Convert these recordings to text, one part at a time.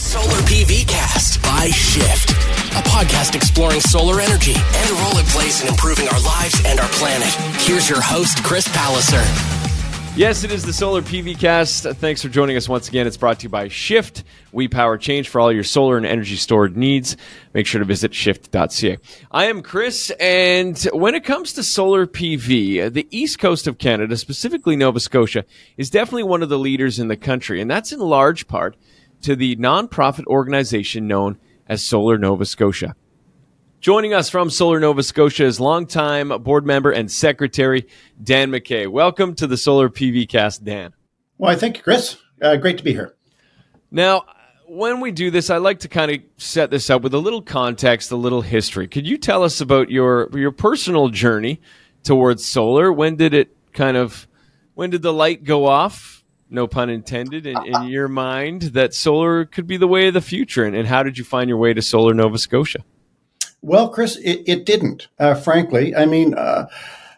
Solar PV Cast by Shift, a podcast exploring solar energy and the role it plays in improving our lives and our planet. Here's your host, Chris Palliser. Yes, it is the Solar PV Cast. Thanks for joining us once again. It's brought to you by Shift. We power change for all your solar and energy storage needs. Make sure to visit shift.ca. I am Chris, and when it comes to solar PV, the east coast of Canada, specifically Nova Scotia, is definitely one of the leaders in the country, and that's in large part to the nonprofit organization known as Solar Nova Scotia. Joining us from Solar Nova Scotia is longtime board member and secretary Dan MacKay. Welcome to the Solar PV Cast, Dan. Well, I thank you, Chris. Uh, great to be here. Now, when we do this, I like to kind of set this up with a little context, a little history. Could you tell us about your your personal journey towards solar? When did it kind of when did the light go off? No pun intended. In, in your mind, that solar could be the way of the future, and, and how did you find your way to Solar Nova Scotia? Well, Chris, it, it didn't, uh, frankly. I mean, uh,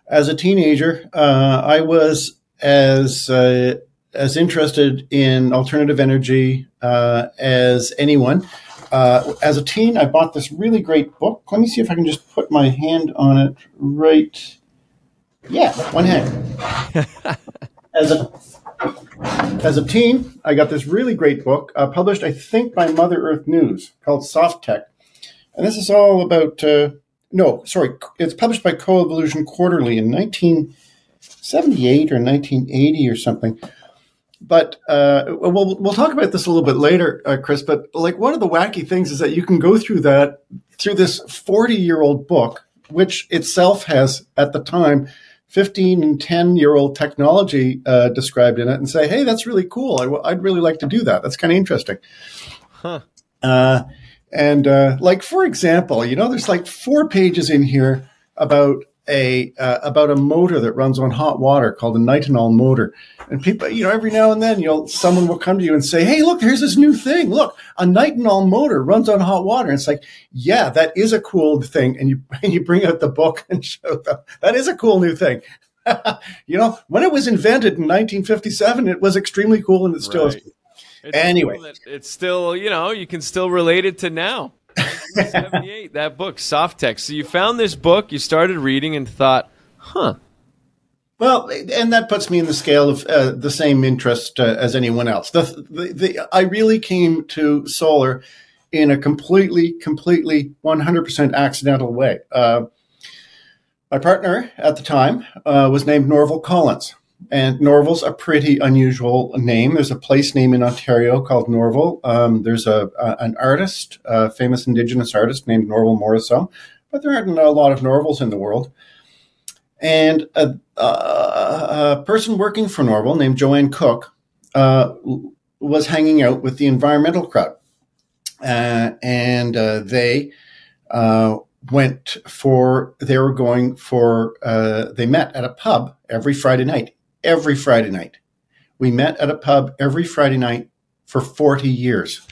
as a teenager, uh, I was as uh, as interested in alternative energy uh, as anyone. Uh, as a teen, I bought this really great book. Let me see if I can just put my hand on it right. Yeah, one hand. as a as a teen, I got this really great book published, I think, by Mother Earth News called Soft Tech and this is all about, uh, no, sorry, it's published by Coevolution Quarterly in 1978 or 1980 or something. But uh, we'll, we'll talk about this a little bit later, uh, Chris. But like one of the wacky things is that you can go through that, through this 40 year old book, which itself has at the time 15 and 10 year old technology uh, described in it and say, hey, that's really cool. I, would really like to do that. That's kind of interesting. Huh. Uh, and uh, like for example, you know, there's like four pages in here about a uh, about a motor that runs on hot water called a nitinol motor. And people, you know, every now and then, you'll someone will come to you and say, "Hey, look, here's this new thing. Look, a nitinol motor runs on hot water." And it's like, yeah, that is a cool thing. And you and you bring out the book and show them that is a cool new thing. you know, when it was invented in 1957, it was extremely cool, and it still right. is. It's anyway, cool it's still you know you can still relate it to now. 78 that book soft tech so you found this book you started reading and thought huh well, and that puts me in the scale of uh, the same interest uh, as anyone else. The, the, the, I really came to solar in a completely, completely 100% accidental way. Uh, my partner at the time uh, was named Norval Collins. And Norval's a pretty unusual name. There's a place name in Ontario called Norval. Um, there's a, a, an artist, a famous Indigenous artist named Norval Morrisseau, but there aren't a lot of Norvals in the world. And a, a, person working for Norval named Joanne Cook uh, was hanging out with the environmental crowd, uh, and uh, they uh, went for they were going for uh, they met at a pub every Friday night every Friday night. We met at a pub every Friday night for 40 years.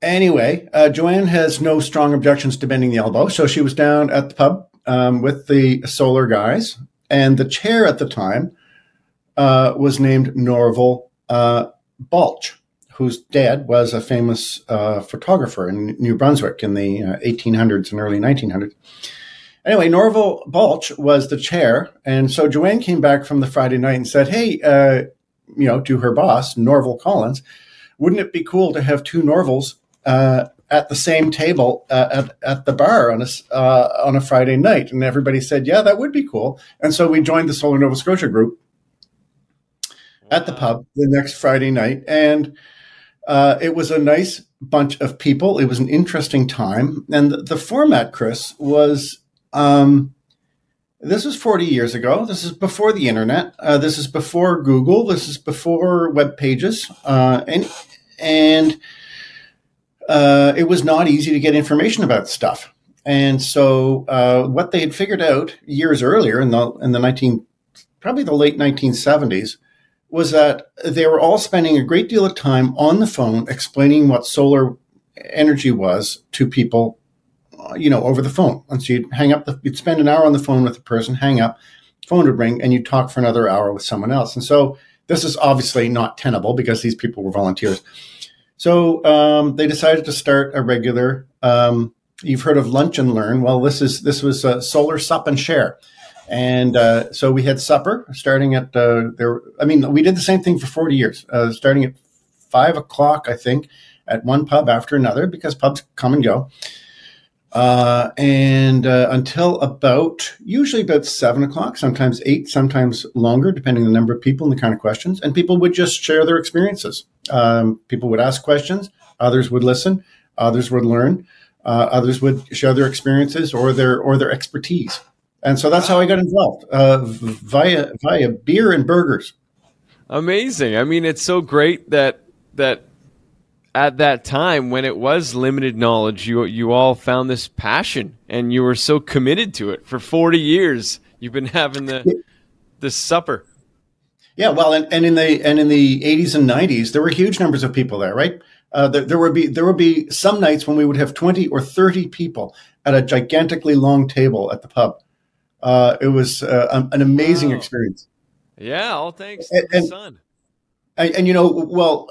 Anyway, uh, Joanne has no strong objections to bending the elbow. So she was down at the pub um, with the solar guys. And the chair at the time uh, was named Norval uh, Balch, whose dad was a famous uh, photographer in New Brunswick in the 1800s uh, and early 1900s. Anyway, Norval Balch was the chair. And so Joanne came back from the Friday night and said, Hey, uh, you know, to her boss, Norval Collins, wouldn't it be cool to have two Norvals uh, at the same table uh, at, at the bar on a, uh, on a Friday night? And everybody said, Yeah, that would be cool. And so we joined the Solar Nova Scotia group at the pub the next Friday night. And uh, it was a nice bunch of people. It was an interesting time. And the, the format, Chris, was um, this was 40 years ago. This is before the internet. Uh, this is before Google. This is before web pages. Uh, and and uh, it was not easy to get information about stuff. And so, uh, what they had figured out years earlier in the in the 19 probably the late 1970s was that they were all spending a great deal of time on the phone explaining what solar energy was to people you know, over the phone. And so you'd hang up, the, you'd spend an hour on the phone with the person, hang up, phone would ring, and you'd talk for another hour with someone else. And so this is obviously not tenable because these people were volunteers. So um, they decided to start a regular. Um, you've heard of lunch and learn. Well, this is this was a solar sup and share, and uh, so we had supper starting at uh, there. I mean, we did the same thing for forty years, uh, starting at five o'clock, I think, at one pub after another because pubs come and go. Uh, and uh, until about usually about seven o'clock, sometimes eight, sometimes longer, depending on the number of people and the kind of questions. And people would just share their experiences. Um, people would ask questions, others would listen, others would learn, uh, others would share their experiences or their or their expertise. And so that's how I got involved uh, via via beer and burgers. Amazing. I mean, it's so great that that at that time when it was limited knowledge, you you all found this passion and you were so committed to it for 40 years. You've been having the the supper. Yeah, well, and, and in the and in the 80s and 90s, there were huge numbers of people there, right? Uh, there, there, would be there would be some nights when we would have 20 or 30 people at a gigantically long table at the pub. Uh, it was uh, an amazing wow. experience. Yeah, all thanks and, to the sun. And, and, you know, well,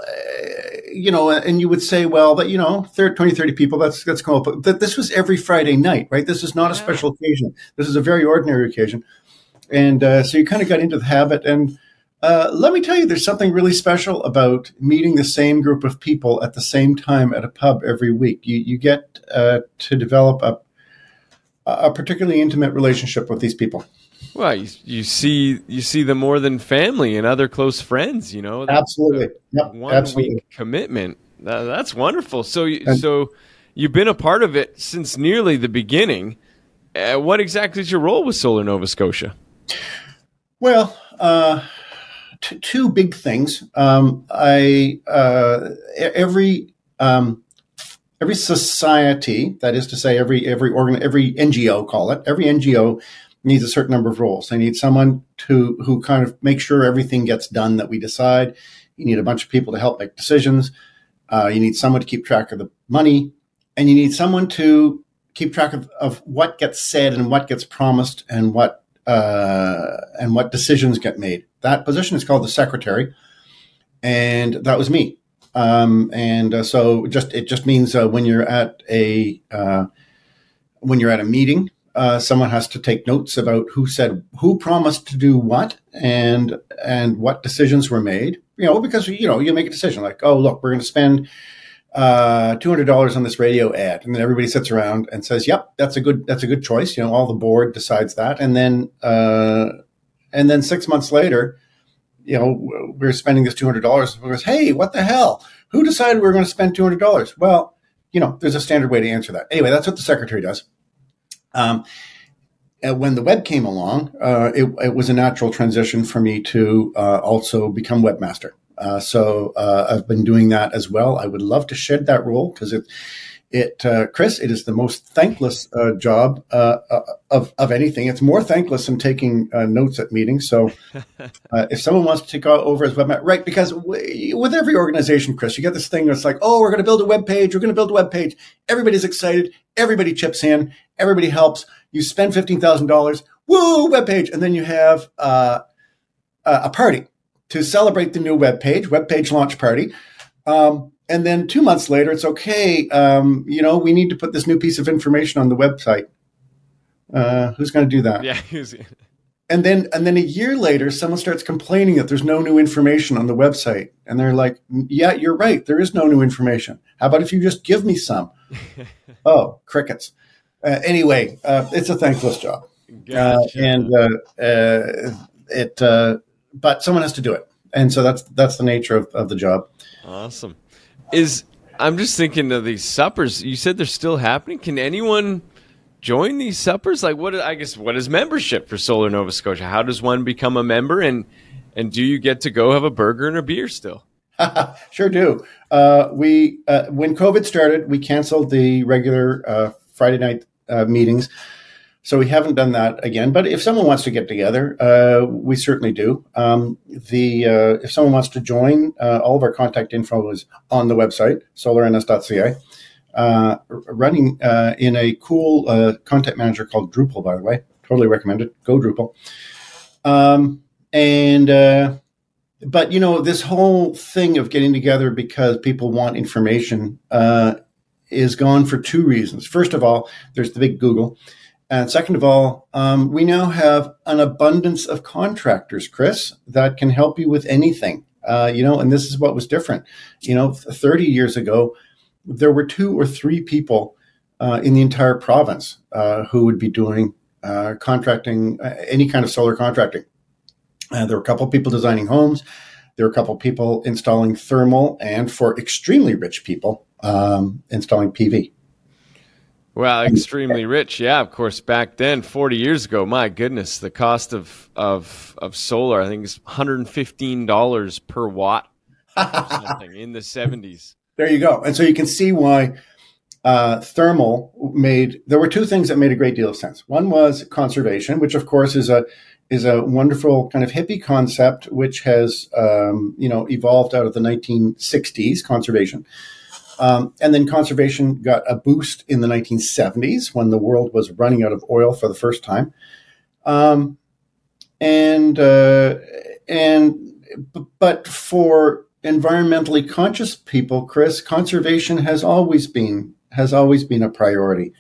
you know, and you would say, well, that, you know, 30, 20, 30 people, that's, that's cool. But this was every Friday night, right? This is not yeah. a special occasion. This is a very ordinary occasion. And uh, so you kind of got into the habit. And uh, let me tell you, there's something really special about meeting the same group of people at the same time at a pub every week. You, you get uh, to develop a, a particularly intimate relationship with these people. Well, you, you see you see them more than family and other close friends. You know, absolutely, yep, one absolutely. week commitment. That, that's wonderful. So, and, so you've been a part of it since nearly the beginning. Uh, what exactly is your role with Solar Nova Scotia? Well, uh, t- two big things. Um, I uh, every um, every society, that is to say, every every organ, every NGO, call it every NGO needs a certain number of roles. They need someone to who kind of make sure everything gets done that we decide. You need a bunch of people to help make decisions. Uh, you need someone to keep track of the money, and you need someone to keep track of, of what gets said and what gets promised and what uh, and what decisions get made. That position is called the secretary, and that was me. Um, and uh, so just it just means uh, when you're at a uh, when you're at a meeting uh, someone has to take notes about who said who promised to do what and and what decisions were made. You know, because you know you make a decision like, oh look, we're going to spend uh, two hundred dollars on this radio ad, and then everybody sits around and says, "Yep, that's a good that's a good choice." You know, all the board decides that, and then uh, and then six months later, you know, we're spending this two hundred dollars. Goes, hey, what the hell? Who decided we were going to spend two hundred dollars? Well, you know, there's a standard way to answer that. Anyway, that's what the secretary does. Um, when the web came along, uh, it, it, was a natural transition for me to uh, also become webmaster. Uh, so uh, I've been doing that as well. I would love to shed that role because it, it, uh, Chris, it is the most thankless uh, job of of anything. It's more thankless than taking notes at meetings. So if someone wants to take over as webmaster, right? Because w- with every organization, Chris, you get this thing that's like, oh, we're going to build a web page. We're going to build a web page. Everybody's excited. Everybody chips in. Everybody helps. You spend fifteen thousand dollars. Woo, web page, and then you have uh, a party to celebrate the new web page, web page launch party. Um, and then two months later, it's okay. Um, you know, we need to put this new piece of information on the website. Uh, who's going to do that? Yeah. and then, and then a year later, someone starts complaining that there's no new information on the website, and they're like, "Yeah, you're right. There is no new information. How about if you just give me some?" oh, crickets. Uh, anyway, uh, it's a thankless job, gotcha. Uh, and uh, uh, it. but someone has to do it, and so that's that's the nature of, of the job. Awesome. Is I'm just thinking of these suppers. You said they're still happening. Can anyone join these suppers? Like, what? I guess what is membership for Solar Nova Scotia? How does one become a member, and and do you get to go have a burger and a beer still? sure do. Uh, we uh, when COVID started, we canceled the regular uh, Friday night uh, meetings. So we haven't done that again. But if someone wants to get together, uh, we certainly do. Um, the uh, if someone wants to join, uh, all of our contact info is on the website solarns.ca. Uh, running uh, in a cool content manager called Drupal, by the way, totally recommend it. Go Drupal. Um, and but you know, this whole thing of getting together because people want information uh, is gone for two reasons. First of all, there's the big Google. And second of all, um, we now have an abundance of contractors, Chris, that can help you with anything. Uh, you know, and this is what was different. You know, 30 years ago, there were two or three people uh, in the entire province uh, who would be doing uh, contracting, uh, any kind of solar contracting. Uh, there were a couple of people designing homes. There were a couple of people installing thermal, and for extremely rich people, um, installing PV. Well, extremely rich, yeah. Of course, back then, forty years ago, my goodness, the cost of of of solar, I think, is one hundred and fifteen dollars per watt, or something in the seventies. There you go. And so you can see why uh, thermal made. There were two things that made a great deal of sense. One was conservation, which of course is a is a wonderful kind of hippie concept, which has um, you know evolved out of the 1960s. Conservation. Um, and then conservation got a boost in the 1970s when the world was running out of oil for the first time. Um, and uh, and but for environmentally conscious people, Chris, conservation has always been has always been a priority.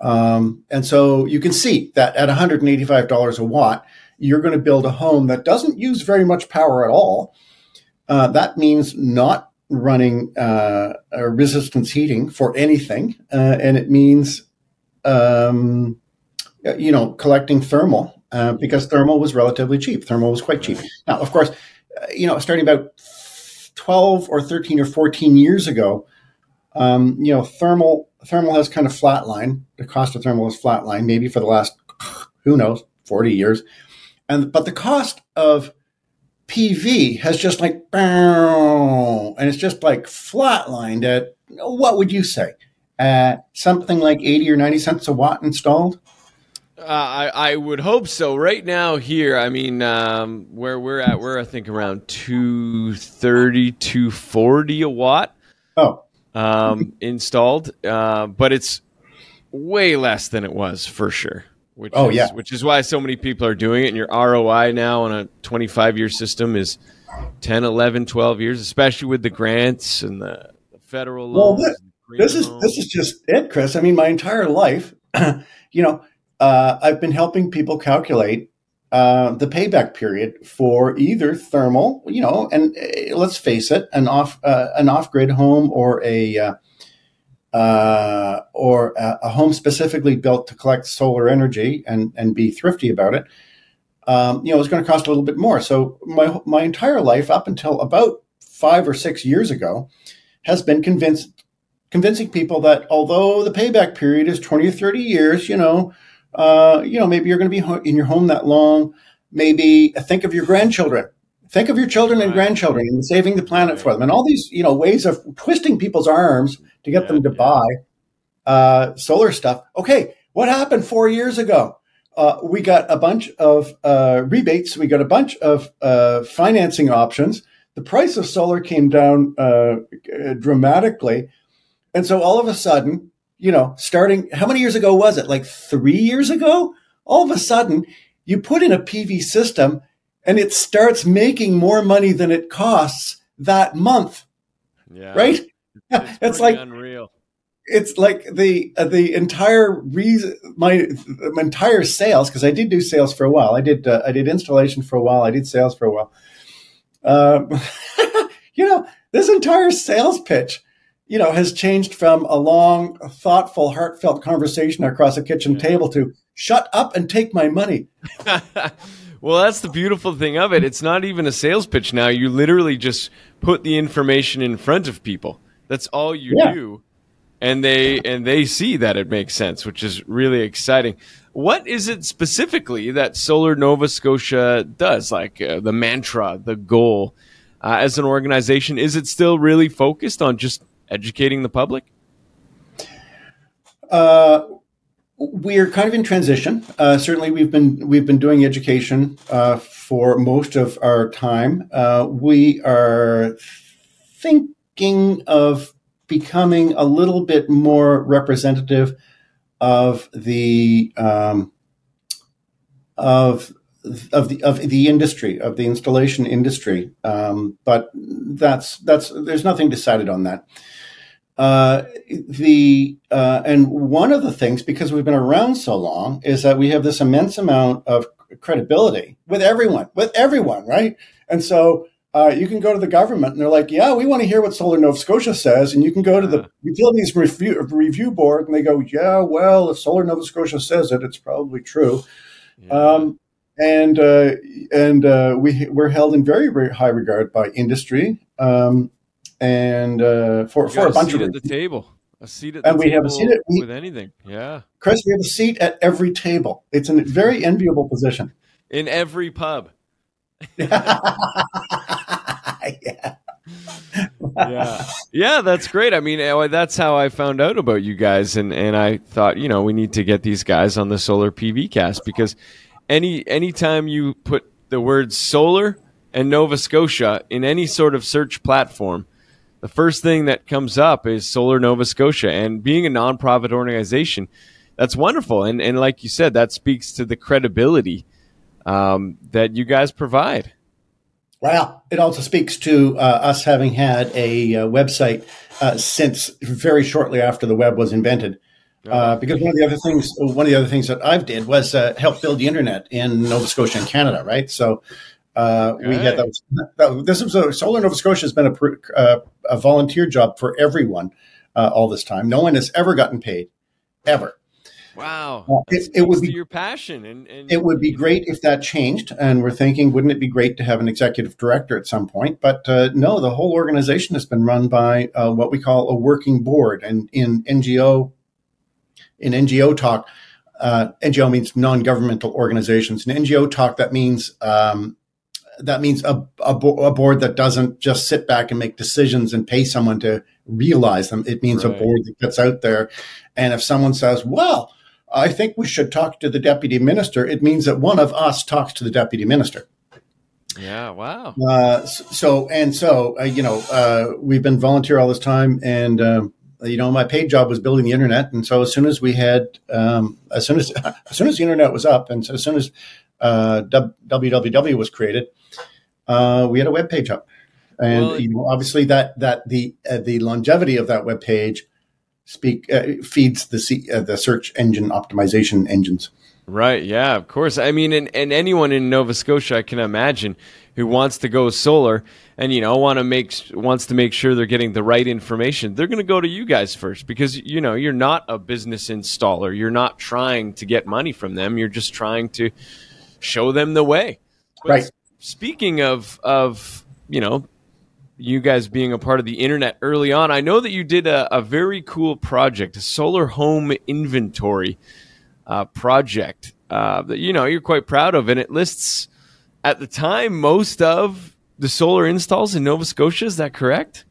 Um, and so you can see that at $185 a watt, you're going to build a home that doesn't use very much power at all. Uh, that means not running uh, resistance heating for anything, uh, and it means um, you know collecting thermal uh, because thermal was relatively cheap. Thermal was quite cheap. Now, of course, uh, you know starting about twelve or thirteen or fourteen years ago, um, you know thermal thermal has kind of flatlined. The cost of thermal has flatlined maybe for the last who knows forty years, and but the cost of PV has just like, and it's just like flatlined at, what would you say? At something like 80 or 90 cents a watt installed? Uh, I, I would hope so. Right now, here, I mean, um, where we're at, we're, I think, around 230, 240 a watt. Oh. Um, installed. Uh, but it's way less than it was for sure which oh is, yeah, which is why so many people are doing it. And your ROI now on a 25 year system is 10, 11, 12 years, especially with the grants and the, the federal loans. Well, this, this is this is just it, Chris. I mean, my entire life, you know, uh, I've been helping people calculate uh, the payback period for either thermal, you know, and uh, let's face it, an off uh, an off grid home or a uh, or a, a, home specifically built to collect solar energy and, and be thrifty about it, um, you know, it's going to cost a little bit more. So my my entire life up until about five or six years ago has been convinced convincing people that although the payback period is 20 or 30 years, you know, uh, you know, maybe you're going to be in your home that long. Maybe think of your grandchildren think of your children and grandchildren and saving the planet for them and all these you know ways of twisting people's arms to get yeah, them to yeah. buy uh, solar stuff. Okay what happened four years ago? Uh, we got a bunch of uh, rebates. We got a bunch of uh, financing options. The price of solar came down uh, dramatically. And so all of a sudden you know starting how many years ago was it? Like three years ago? All of a sudden you put in a pv system and it starts making more money than it costs that month. Yeah. Right? It's, it's like unreal. It's like the uh, the entire reason my, my entire sales because I did do sales for a while. I did uh, I did installation for a while. I did sales for a while. Um, you know, this entire sales pitch, you know, has changed from a long, thoughtful, heartfelt conversation across a kitchen yeah. table to shut up and take my money. Well, that's the beautiful thing of it. It's not even a sales pitch now. You literally just put the information in front of people. That's all you yeah. do. And they and they see that it makes sense, which is really exciting. What is it specifically that Solar Nova Scotia does? Like uh, the mantra, the goal uh, as an organization, is it still really focused on just educating the public? Uh, we're kind of in transition. Uh, certainly, we've been we've been doing education uh, for most of our time. Uh, we are thinking of becoming a little bit more representative of the um, of of the of the industry of the installation industry. Um, but that's that's there's nothing decided on that. Uh, the uh, and one of the things because we've been around so long is that we have this immense amount of credibility with everyone, with everyone, right? And so uh, you can go to the government and they're like, yeah, we want to hear what Solar Nova Scotia says. And you can go to the utilities review, review board and they go, yeah, well, if Solar Nova Scotia says it, it's probably true. Yeah. Um, and uh, and uh, we we're held in very very high regard by industry, um, and uh, for for a bunch of at the table, a seat at the table. and we have a seat at, with anything. Yeah, Chris, we have a seat at every table. It's a very enviable position in every pub. yeah. yeah, yeah, that's great. I mean, eh, that's how I found out about you guys, and and I thought, you know, we need to get these guys on the Solar PV Cast because any anytime you put the words solar and Nova Scotia in any sort of search platform, the first thing that comes up is Solar Nova Scotia, and being a nonprofit organization, that's wonderful, and and like you said, that speaks to the credibility um, that you guys provide. Well, it also speaks to uh, us having had a uh, website uh, since very shortly after the web was invented. Uh, because one of the other things, one of the other things that I've did was uh, help build the internet in Nova Scotia and Canada, right? So uh, we had that, that. This is a, Solar Nova Scotia has been a, a volunteer job for everyone all this time. No one has ever gotten paid, ever. Wow, uh, it, it, would be your passion, and, and, it would be great if that changed. And we're thinking, wouldn't it be great to have an executive director at some point? But uh, no, the whole organization has been run by uh, what we call a working board, and in NGO, in NGO talk, uh, NGO means non-governmental organizations. In NGO talk, that means um, that means a, a, bo- a, board that doesn't just sit back and make decisions and pay someone to realize them. It means right. a board that gets out there, and if someone says, "Well," I think we should talk to the deputy minister. It means that one of us talks to the deputy minister. Yeah, wow. Uh, so and so, uh, you know, uh, we've been volunteer all this time, and um, you know, my paid job was building the internet. And so, as soon as we had, um, as soon as as soon as the internet was up, and so as soon as uh, www was created, uh, we had a web page up, and well, you know, obviously that that the uh, the longevity of that web page speak uh, feeds the C, uh, the search engine optimization engines. Right. Yeah. Of course. I mean, and, and anyone in Nova Scotia, I can imagine, who wants to go solar and you know want to make wants to make sure they're getting the right information, they're going to go to you guys first because you know you're not a business installer. You're not trying to get money from them. You're just trying to show them the way. But right. Speaking of of you know you guys being a part of the internet early on. I know that you did a, a very cool project, a solar home inventory uh, project uh, that you know you're quite proud of, and it lists at the time most of the solar installs in Nova Scotia. Is that correct?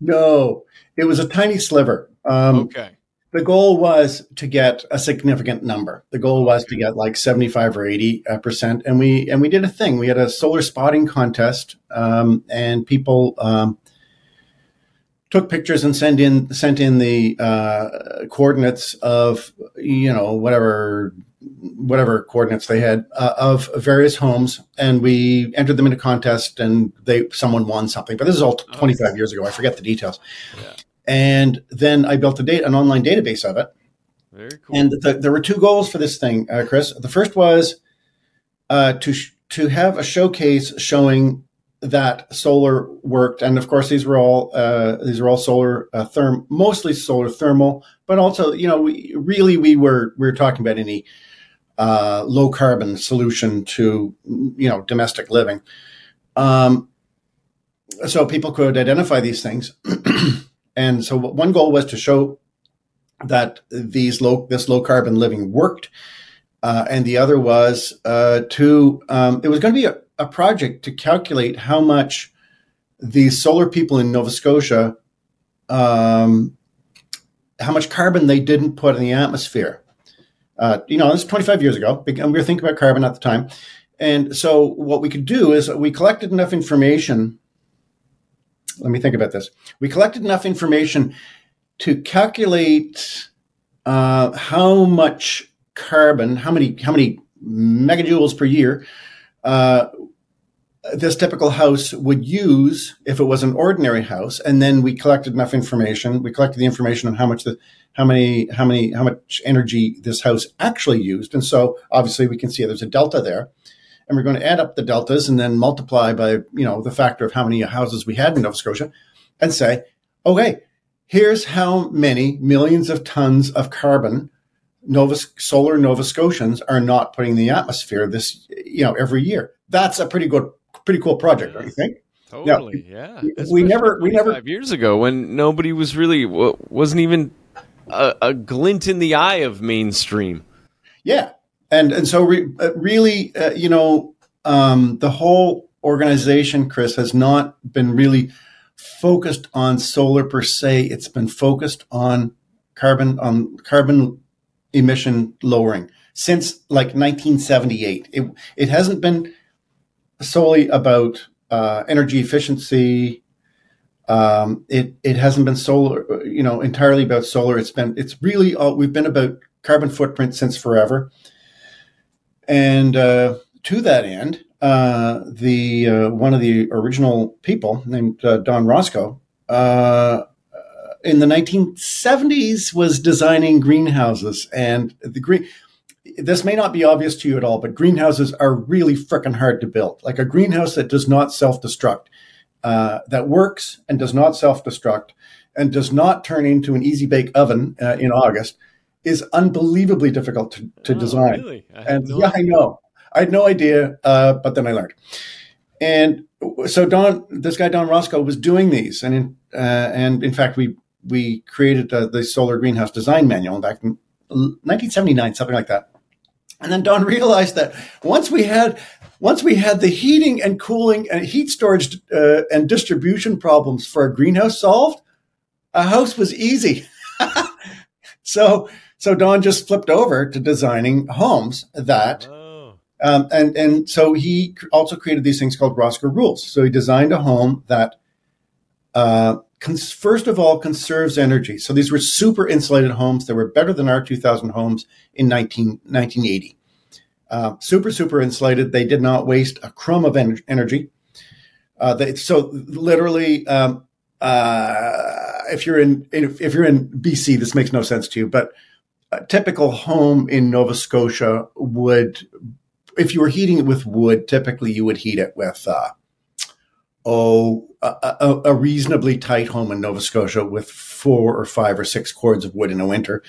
No, it was a tiny sliver. Um, okay the goal was to get a significant number. The goal was to get like 75 or 80 uh, percent. And we, and we did a thing. We had a solar spotting contest, um, and people, um, took pictures and sent in, sent in the, uh, coordinates of, you know, whatever, whatever coordinates they had, uh, of various homes. And we entered them in a contest and they, someone won something, but this is all 25 years ago. I forget the details. Yeah. And then I built a date, an online database of it. Very cool. And the, there were two goals for this thing, uh, Chris. The first was uh, to sh- to have a showcase showing that solar worked, and of course these were all uh, these were all solar uh, therm, mostly solar thermal, but also you know we, really we were we were talking about any uh, low carbon solution to you know domestic living. Um, so people could identify these things. And so one goal was to show that these low this low carbon living worked, uh, and the other was uh, to um, it was going to be a, a, project to calculate how much the solar people in Nova Scotia, um, how much carbon they didn't put in the atmosphere. Uh, you know, this is 25 years ago. and We were thinking about carbon at the time. And so what we could do is we collected enough information let me think about this. We collected enough information to calculate uh, how much carbon, how many how many megajoules per year uh, this typical house would use if it was an ordinary house, and then we collected enough information. We collected the information on how much the how many how many how much energy this house actually used, and so obviously we can see there's a delta there, and we're going to add up the deltas and then multiply by you know the factor of how many houses we had in Nova Scotia, and say, okay, here's how many millions of tons of carbon Nova solar Nova Scotians are not putting in the atmosphere this you know every year. That's a pretty good pretty cool project, don't you think? Totally, yeah. We, we never, we never. Five years ago, when nobody was really wasn't even a, a glint in the eye of mainstream. Yeah, and and so re, uh, really, uh, you know, um, the whole organization, Chris, has not been really focused on solar per se. It's been focused on carbon on carbon emission lowering since like 1978. It it hasn't been solely about uh, energy efficiency. Um, it it hasn't been solar, you know, entirely about solar. It's been it's really all, we've been about carbon footprint since forever. And uh, to that end, uh, the uh, one of the original people named uh, Don Roscoe uh, in the 1970s was designing greenhouses and the green this may not be obvious to you at all, but greenhouses are really freaking hard to build. Like a greenhouse that does not self destruct, uh, that works and does not self destruct, and does not turn into an easy bake oven in August is unbelievably difficult to, to oh, design. Really? and no yeah, idea. I know. I had no idea, uh, but then I learned. And so Don, this guy Don Roscoe was doing these, and in, uh, and in fact, we we created uh, the solar greenhouse design manual back in 1979, something like that. And then Don realized that once we had once we had the heating and cooling and heat storage uh, and distribution problems for a greenhouse solved, a house was easy. so so Don just flipped over to designing homes that. Oh, Um, and and so he also created these things called Roscoe rules. So he designed a home that, uh, cons- first of all, conserves energy. So these were super insulated homes. They were better than our 2000 homes in 19, 1980. Uh, super super insulated. They did not waste a crumb of en- energy. Uh, they, so literally, um, uh, if you're in if, you're in BC, this makes no sense to you, but a typical home in Nova Scotia would if you were heating it with wood, typically you would heat it with, uh, oh, a, a, a reasonably tight home in Nova Scotia with four or five or six cords of wood in a winter.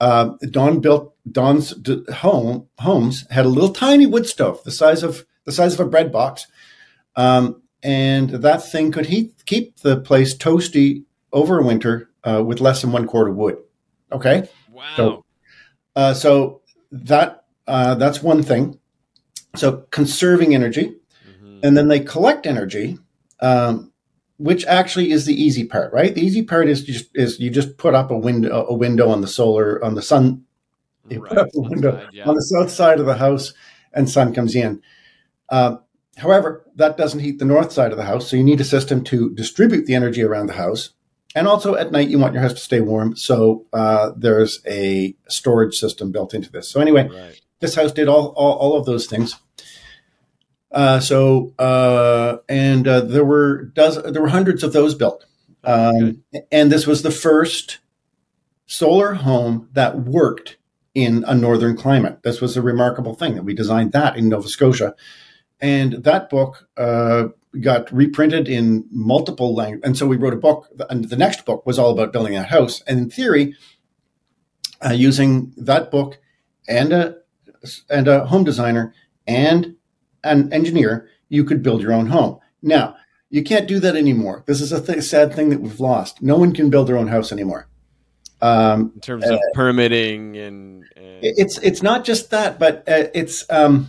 Uh, Don built Don's d- home homes had a little tiny wood stove, the size of the size of a bread box, um, and that thing could heat keep the place toasty over winter uh, with less than one quart of wood. Okay. wow. So- Uh, so that uh, that's one thing. So conserving energy, Mhm. and then they collect energy, um, which actually is the easy part, right? The easy part is just is you just put up a window a window on the solar on the sun. You put up a window outside, yeah. on the south side of the house, and sun comes in. Um, however, that doesn't heat the north side of the house, so you need a system to distribute the energy around the house. And also at night, you want your house to stay warm, so uh, there's a storage system built into this. So anyway, Right. this house did all all, all of those things. Uh, so uh, and uh, there were does there were hundreds of those built, um, and this was the first solar home that worked in a northern climate. This was a remarkable thing that we designed that in Nova Scotia, and that book uh, got reprinted in multiple languages. And so we wrote a book, and the next book was all about building a house. And in theory, uh, using that book and a and a home designer and an engineer, you could build your own home. Now, you can't do that anymore. This is a th- sad thing that we've lost. No one can build their own house anymore. Um, In terms of permitting and, and it's it's not just that, but uh, it's um,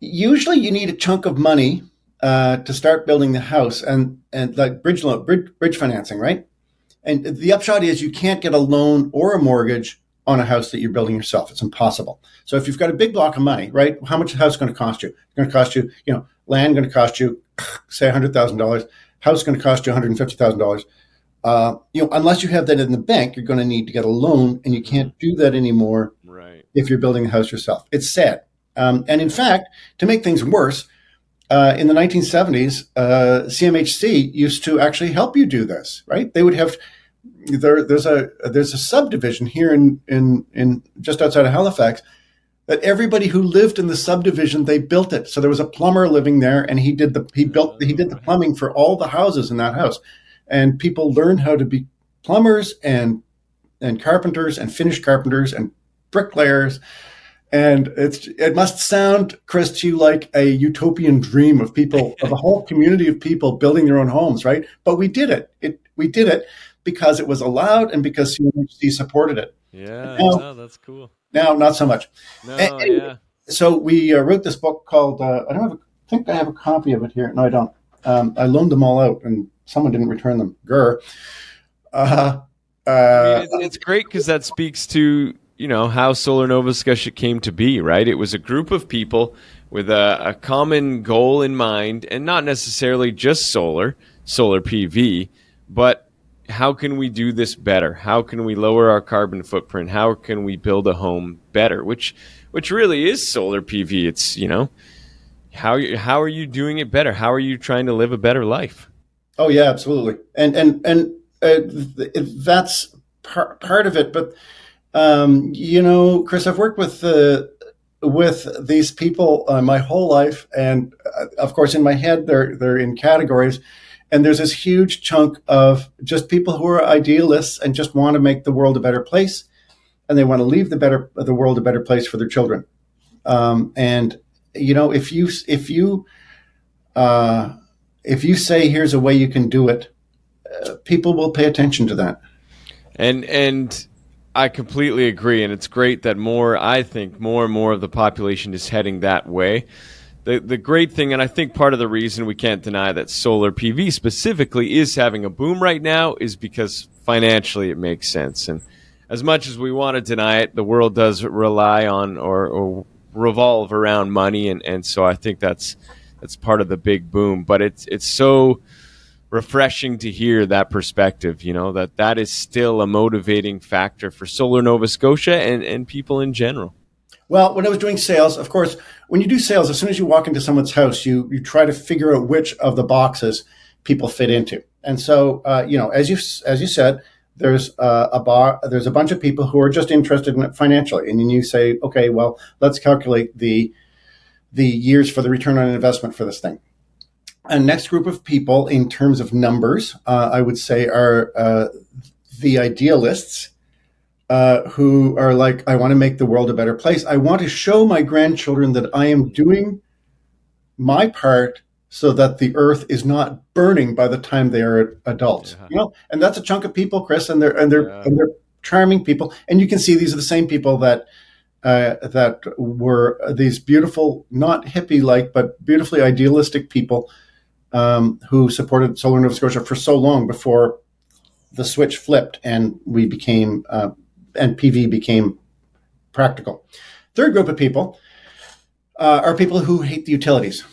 usually you need a chunk of money uh, to start building the house, and and like bridge loan, bridge, bridge financing, right? And the upshot is you can't get a loan or a mortgage on a house that you're building yourself. It's impossible. So if you've got a big block of money, right? How much is a house going to cost you? It's going to cost you, you know, land going to cost you, say, hundred thousand dollars. House going to cost you one hundred fifty thousand dollars. Uh, you know, unless you have that in the bank, you're going to need to get a loan, and you can't do that anymore right. if you're building a house yourself. It's sad. Um, and in fact, to make things worse, uh, in the 1970s, uh, CMHC used to actually help you do this. Right? They would have there, there's a there's a subdivision here in in in just outside of Halifax that everybody who lived in the subdivision they built it. So there was a plumber living there, and he did the he built he did the plumbing for all the houses in that house, and people learned how to be plumbers and and carpenters and finished carpenters and bricklayers. And it's it must sound, Chris, to you like a utopian dream of people of a whole community of people building their own homes, right? But we did it. It we did it because it was allowed and because CMHC supported it. Yeah, now, no, that's cool. Now, not so much. No, and, yeah. So we uh, wrote this book called. Uh, I don't have. A, I think I have a copy of it here. No, I don't. Um, I loaned them all out, and someone didn't return them. Grr. Uh, uh, I mean, it's, it's great because that speaks to you know how Solar Nova Scotia came to be. Right, it was a group of people with a, a common goal in mind, and not necessarily just solar, solar PV, but how can we do this better? How can we lower our carbon footprint? How can we build a home better? Which which really is solar PV. It's, you know, how how are you doing it better? How are you trying to live a better life? Oh yeah, absolutely. And and and uh, that's part part of it, but um, you know, Chris, I've worked with uh, with these people uh, my whole life, and uh, of course, in my head, they're they're in categories. And there's this huge chunk of just people who are idealists and just want to make the world a better place, and they want to leave the better the world a better place for their children. Um, and you know, if you if you uh, if you say here's a way you can do it, uh, people will pay attention to that. And and I completely agree, and it's great that more I think more and more of the population is heading that way the the great thing, and I think part of the reason we can't deny that solar PV specifically is having a boom right now is because financially it makes sense. And as much as we want to deny it, the world does rely on or, or revolve around money, and, and so I think that's that's part of the big boom. But it's it's so refreshing to hear that perspective. You know that that is still a motivating factor for Solar Nova Scotia and and people in general. Well, when I was doing sales, of course, when you do sales, as soon as you walk into someone's house, you you try to figure out which of the boxes people fit into. And so, uh, you know, as you as you said, there's uh, a bar, there's a bunch of people who are just interested in it financially, and then you say, okay, well, let's calculate the the years for the return on investment for this thing. And next group of people, in terms of numbers, uh, I would say are uh, the idealists uh, who are like, I want to make the world a better place. I want to show my grandchildren that I am doing my part so that the earth is not burning by the time they are adults. Yeah. You know, and that's a chunk of people, Chris, and they're and they're yeah. and they're charming people. And you can see these are the same people that uh, that were these beautiful, not hippie like, but beautifully idealistic people um, who supported Solar Nova Scotia for so long before the switch flipped and we became uh, and PV became practical. Third group of people uh, are people who hate the utilities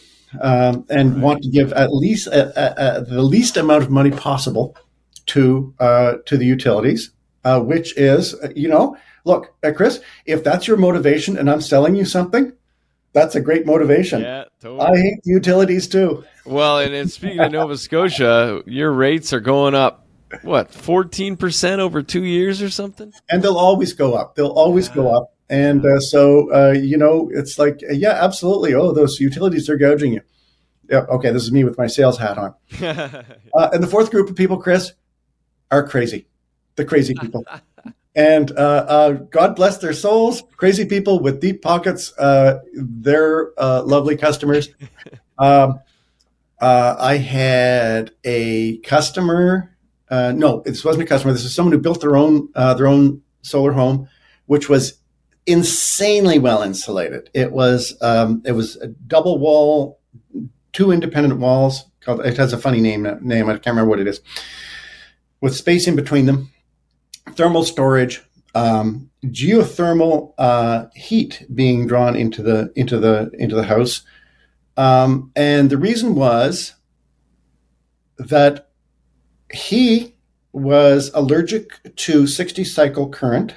um, and right. want to give at least a, a, a, the least amount of money possible to uh, to the utilities, uh, which is you know, look, uh, Chris, if that's your motivation, and I'm selling you something. That's a great motivation. Yeah, totally. I hate utilities too. Well, and, and speaking of Nova Scotia, your rates are going up what 14% over two years or something and they'll always go up they'll always yeah. go up and uh, so uh, you know it's like yeah absolutely oh those utilities are gouging you yeah okay this is me with my sales hat on uh, and the fourth group of people chris are crazy the crazy people and uh, uh, god bless their souls crazy people with deep pockets uh, they're lovely customers um, i had a customer uh, no, this wasn't a customer. This is someone who built their own uh, their own solar home, which was insanely well insulated. It was um, it was a double wall, two independent walls. Called it has a funny name name. I can't remember what it is. With space in between them, thermal storage, um, geothermal uh, heat being drawn into the into the into the house, um, and the reason was that he was allergic to 60 cycle current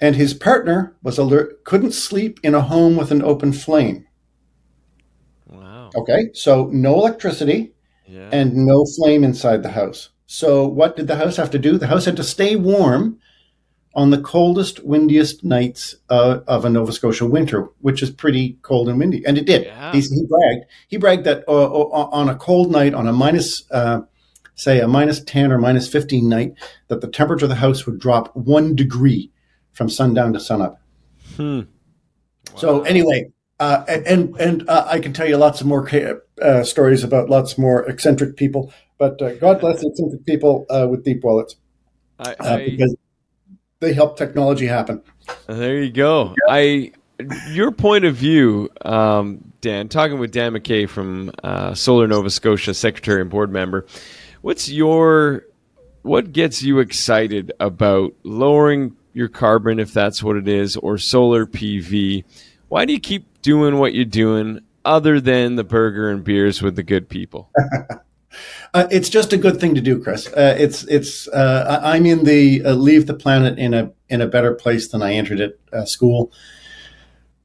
and his partner was alert, couldn't sleep in a home with an open flame. Wow. Okay, so no electricity Yeah. and no flame inside the house. So what did the house have to do? The house had to stay warm on the coldest, windiest nights uh, of a Nova Scotia winter, which is pretty cold and windy, and it did. Yeah. He's, he bragged. He bragged that uh, uh, on a cold night, on a minus, uh, say a minus ten or minus fifteen night, that the temperature of the house would drop one degree from sundown to sunup. Hmm. So anyway, uh, and and uh, I can tell you lots of more uh, stories about lots more eccentric people. But uh, God bless the people uh, with deep wallets I, uh, I, because they help technology happen. There you go. I your point of view, um, Dan. Talking with Dan MacKay from uh, Solar Nova Scotia, secretary and board member. What's your what gets you excited about lowering your carbon, if that's what it is, or solar PV? Why do you keep doing what you're doing, other than the burger and beers with the good people? Uh, it's just a good thing to do, Chris. Uh, it's it's. Uh, I'm in the uh, leave the planet in a in a better place than I entered it. Uh, school.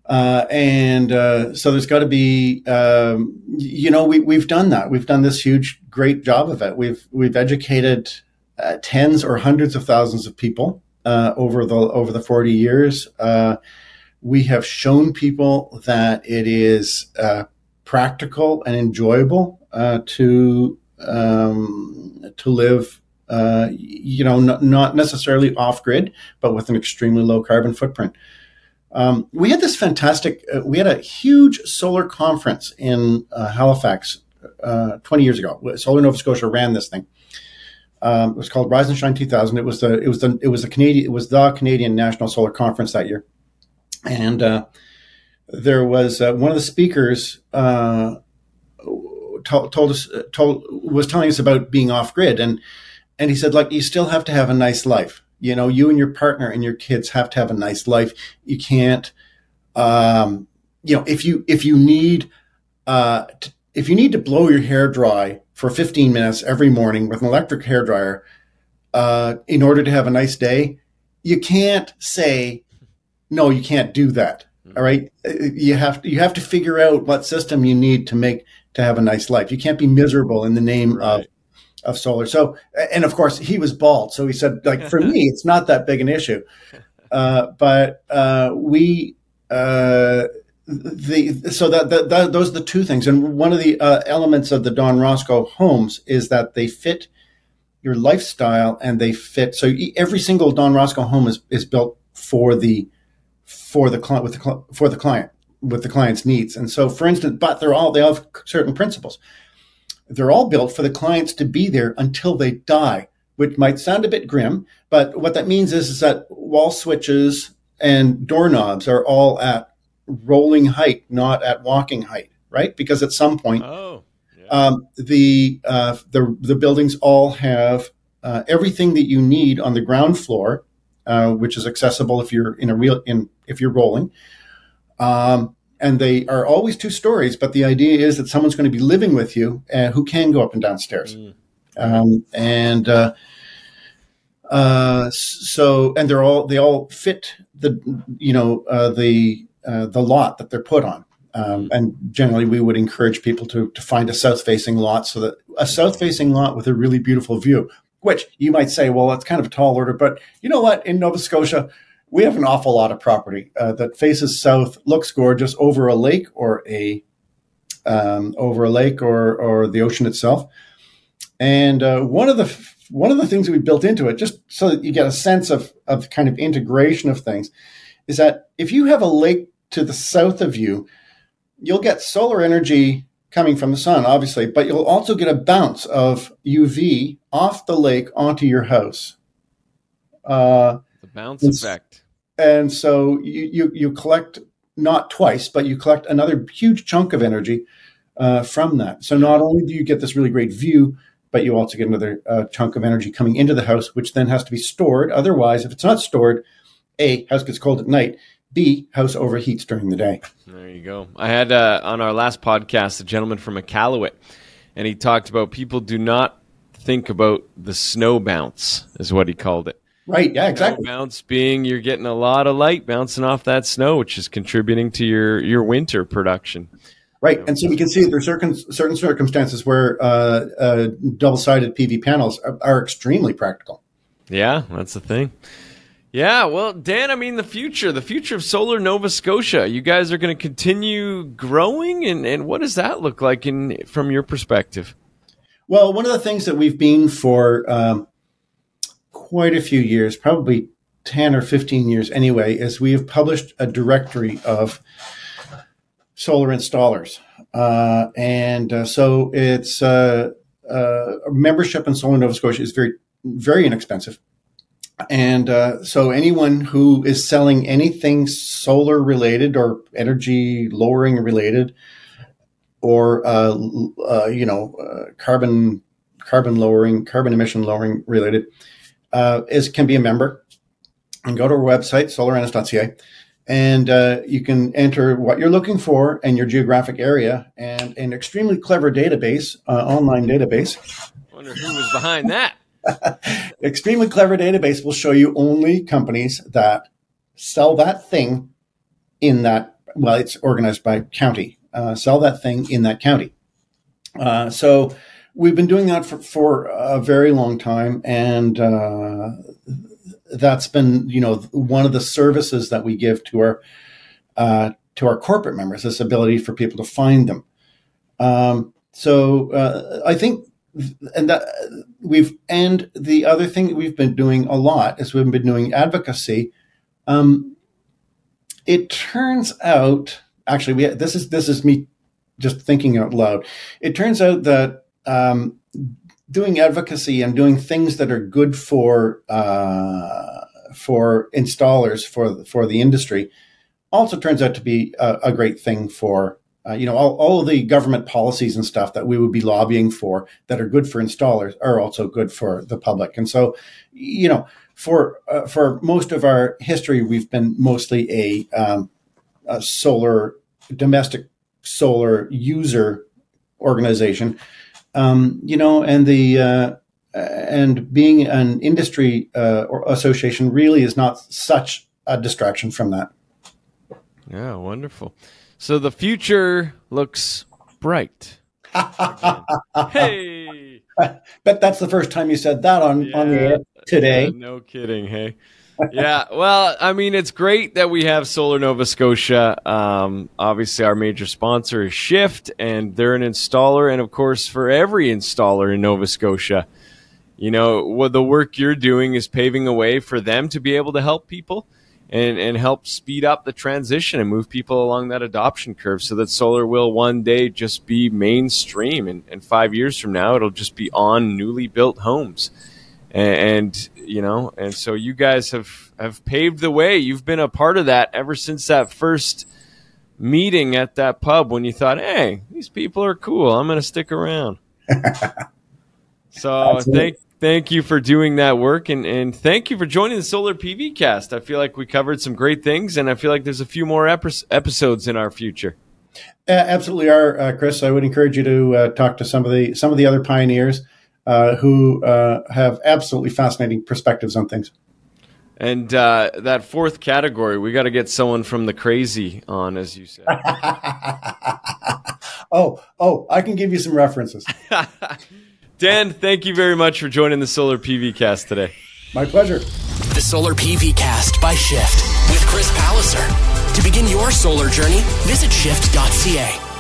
Uh, and so there's got to be, um, you know, we we've done that. We've done this huge, great job of it. We've we've educated tens or hundreds of thousands of people over the over the 40 years. We have shown people that it is practical and enjoyable uh, to um, to live, uh, you know, n- not necessarily off grid, but with an extremely low carbon footprint. Um, we had this fantastic. Uh, we had a huge solar conference in uh, Halifax uh, 20 years ago. Solar Nova Scotia ran this thing. Um, it was called Rise and Shine 2000. It was the it was the it was the Canadian it was the Canadian National Solar Conference that year, and uh, there was uh, one of the speakers told, told us told was telling us about being off grid. And and he said like you still have to have a nice life. You know you and your partner and your kids have to have a nice life. You can't um you know if you if you need uh if you need to blow your hair dry for 15 minutes every morning with an electric hair dryer uh in order to have a nice day you can't say no you can't do that. All right? Uh, you have to you have to figure out what system you need to make to have a nice life. You can't be miserable in the name of Right. of solar. So and of course he was bald. So he said like for me it's not that big an issue. Uh, but uh, we uh, the so that, that, that those are the two things. And one of the uh, elements of the don roscoe homes is that they fit your lifestyle and they fit so every single don roscoe home is, is built for the for the client with the for the client with the client's needs and so for instance but they're all they all have certain principles they're all built for the clients to be there until they die which might sound a bit grim but what that means is, is that wall switches and doorknobs are all at rolling height not at walking height right because at some point Oh, yeah. um, the uh, the the buildings all have uh, everything that you need on the ground floor, uh, which is accessible if you're in a real in if you're rolling. Um, and they are always two stories, but the idea is that someone's going to be living with you uh, who can go up and down stairs. Mm. Um, and uh, uh, so and they're all they all fit the you know uh, the uh, the lot that they're put on. Um, and generally, we would encourage people to, to find a south facing lot so that a south facing lot with a really beautiful view, which you might say, well, that's kind of a tall order. But you know what? In Nova Scotia, we have an awful lot of property uh, that faces south, looks gorgeous over a lake or a um, over a lake or, or the ocean itself. And uh, one of the one of the things that we built into it, just so that you get a sense of of kind of integration of things, is that if you have a lake to the south of you, you'll get solar energy coming from the sun, obviously, but you'll also get a bounce of UV off the lake onto your house. Uh, bounce it's- effect. and so you, you, you collect not twice, but you collect another huge chunk of energy uh, from that. So not only do you get this really great view, but you also get another uh, chunk of energy coming into the house, which then has to be stored. Otherwise, if it's not stored, A, house gets cold at night. B, house overheats during the day. There you go. I had uh, on our last podcast a gentleman from Iqaluit, and he talked about people do not think about the snow bounce, is what he called it. Right. Yeah. Exactly. Bounce being you're getting a lot of light bouncing off that snow, which is contributing to your your winter production. Right, and so we can see there's certain certain circumstances where uh, uh, double-sided PV panels are, are, extremely practical. Yeah, that's the thing. Yeah, well, Dan, I mean the future, the future of solar Nova Scotia. You guys are going to continue growing, and, and what does that look like in from your perspective? Well, one of the things that we've been for um, quite a few years, probably ten or fifteen years anyway, is we have published a directory of solar installers. Uh, and uh, so it's uh, uh, membership in Solar Nova Scotia is very, very inexpensive. And uh, so anyone who is selling anything solar related or energy lowering related, or uh, you know carbon carbon lowering, carbon emission lowering related, is can be a member and go to our website solarns.ca and uh, you can enter what you're looking for and your geographic area and an extremely clever database uh, online database. Wonder who was behind that. Extremely clever database will show you only companies that sell that thing in that well it's organized by county uh, sell that thing in that county. Uh, so we've been doing that for, for a very long time and uh, that's been you know one of the services that we give to our uh, to our corporate members this ability for people to find them. Um, so uh, i think and that we've and the other thing that we've been doing a lot is we've been doing advocacy. Um, it turns out actually we this is this is me just thinking out loud. It turns out that um, doing advocacy and doing things that are good for uh, for installers for for the industry also turns out to be a, a great thing for uh, you know all, all the government policies and stuff that we would be lobbying for that are good for installers are also good for the public. And so you know for uh, for most of our history we've been mostly a, um, a solar domestic solar user organization um, you know, and the uh, and being an industry uh, association really is not such a distraction from that. Yeah, wonderful. So the future looks bright. hey, bet that's the first time you said that on yeah, on the air today. Yeah, no kidding. Hey yeah, well, I mean, it's great that we have Solar Nova Scotia. Um, obviously, our major sponsor is Shift, and they're an installer. And of course, for every installer in Nova Scotia, you know, what the work you're doing is paving a way for them to be able to help people and, and help speed up the transition and move people along that adoption curve so that solar will one day just be mainstream. And, and five years from now, it'll just be on newly built homes and, and, you know, and so you guys have have paved the way. You've been a part of that ever since that first meeting at that pub when you thought, "Hey, these people are cool. I'm going to stick around." so thank thank you for doing that work and, and thank you for joining the Solar PV cast. I feel like we covered some great things and I feel like there's a few more episodes in our future. Uh, absolutely are, uh, Chris. I would encourage you to uh, talk to some of the some of the other pioneers uh, who uh, have absolutely fascinating perspectives on things. And uh, that fourth category, we got to get someone from the crazy on, as you said. oh, oh, I can give you some references. Dan, thank you very much for joining the Solar PV Cast today. My pleasure. The Solar PV Cast by Shift with Chris Palliser. To begin your solar journey, visit shift.ca.